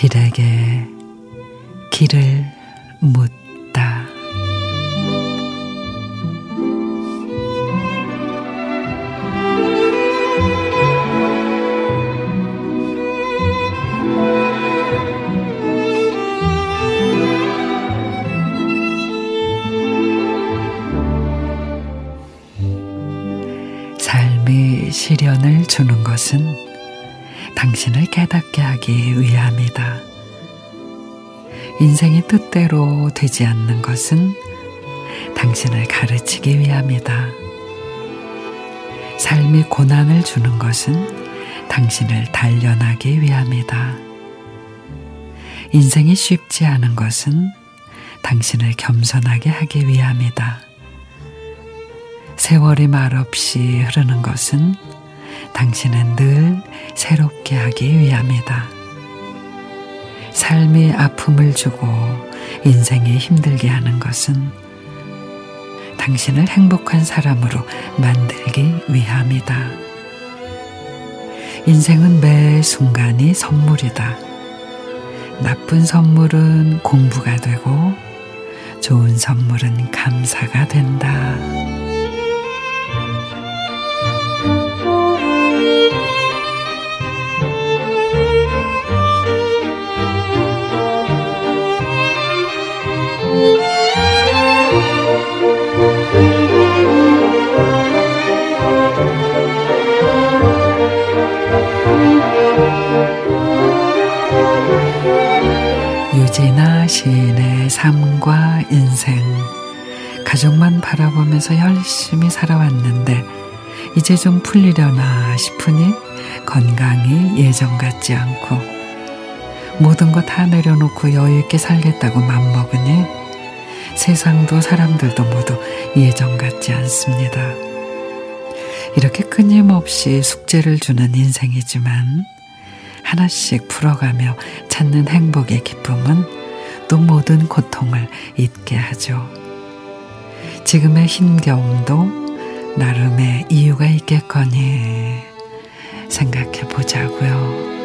길에게 길을 묻다. 삶이 시련을 주는 것은 당신을 깨닫게 하기 위함이다. 인생이 뜻대로 되지 않는 것은 당신을 가르치기 위함이다. 삶이 고난을 주는 것은 당신을 단련하기 위함이다. 인생이 쉽지 않은 것은 당신을 겸손하게 하기 위함이다. 세월이 말없이 흐르는 것은 당신은 늘 새롭게 하기 위함이다. 삶이 아픔을 주고 인생이 힘들게 하는 것은 당신을 행복한 사람으로 만들기 위함이다. 인생은 매 순간이 선물이다. 나쁜 선물은 공부가 되고 좋은 선물은 감사가 된다. 유진아 시인의 삶과 인생 가족만 바라보면서 열심히 살아왔는데 이제 좀 풀리려나 싶으니 건강이 예전 같지 않고 모든 거 다 내려놓고 여유 있게 살겠다고 맘먹으니 세상도 사람들도 모두 예전 같지 않습니다. 이렇게 끊임없이 숙제를 주는 인생이지만 하나씩 풀어가며 찾는 행복의 기쁨은 또 모든 고통을 잊게 하죠. 지금의 힘겨움도 나름의 이유가 있겠거니 생각해 보자고요.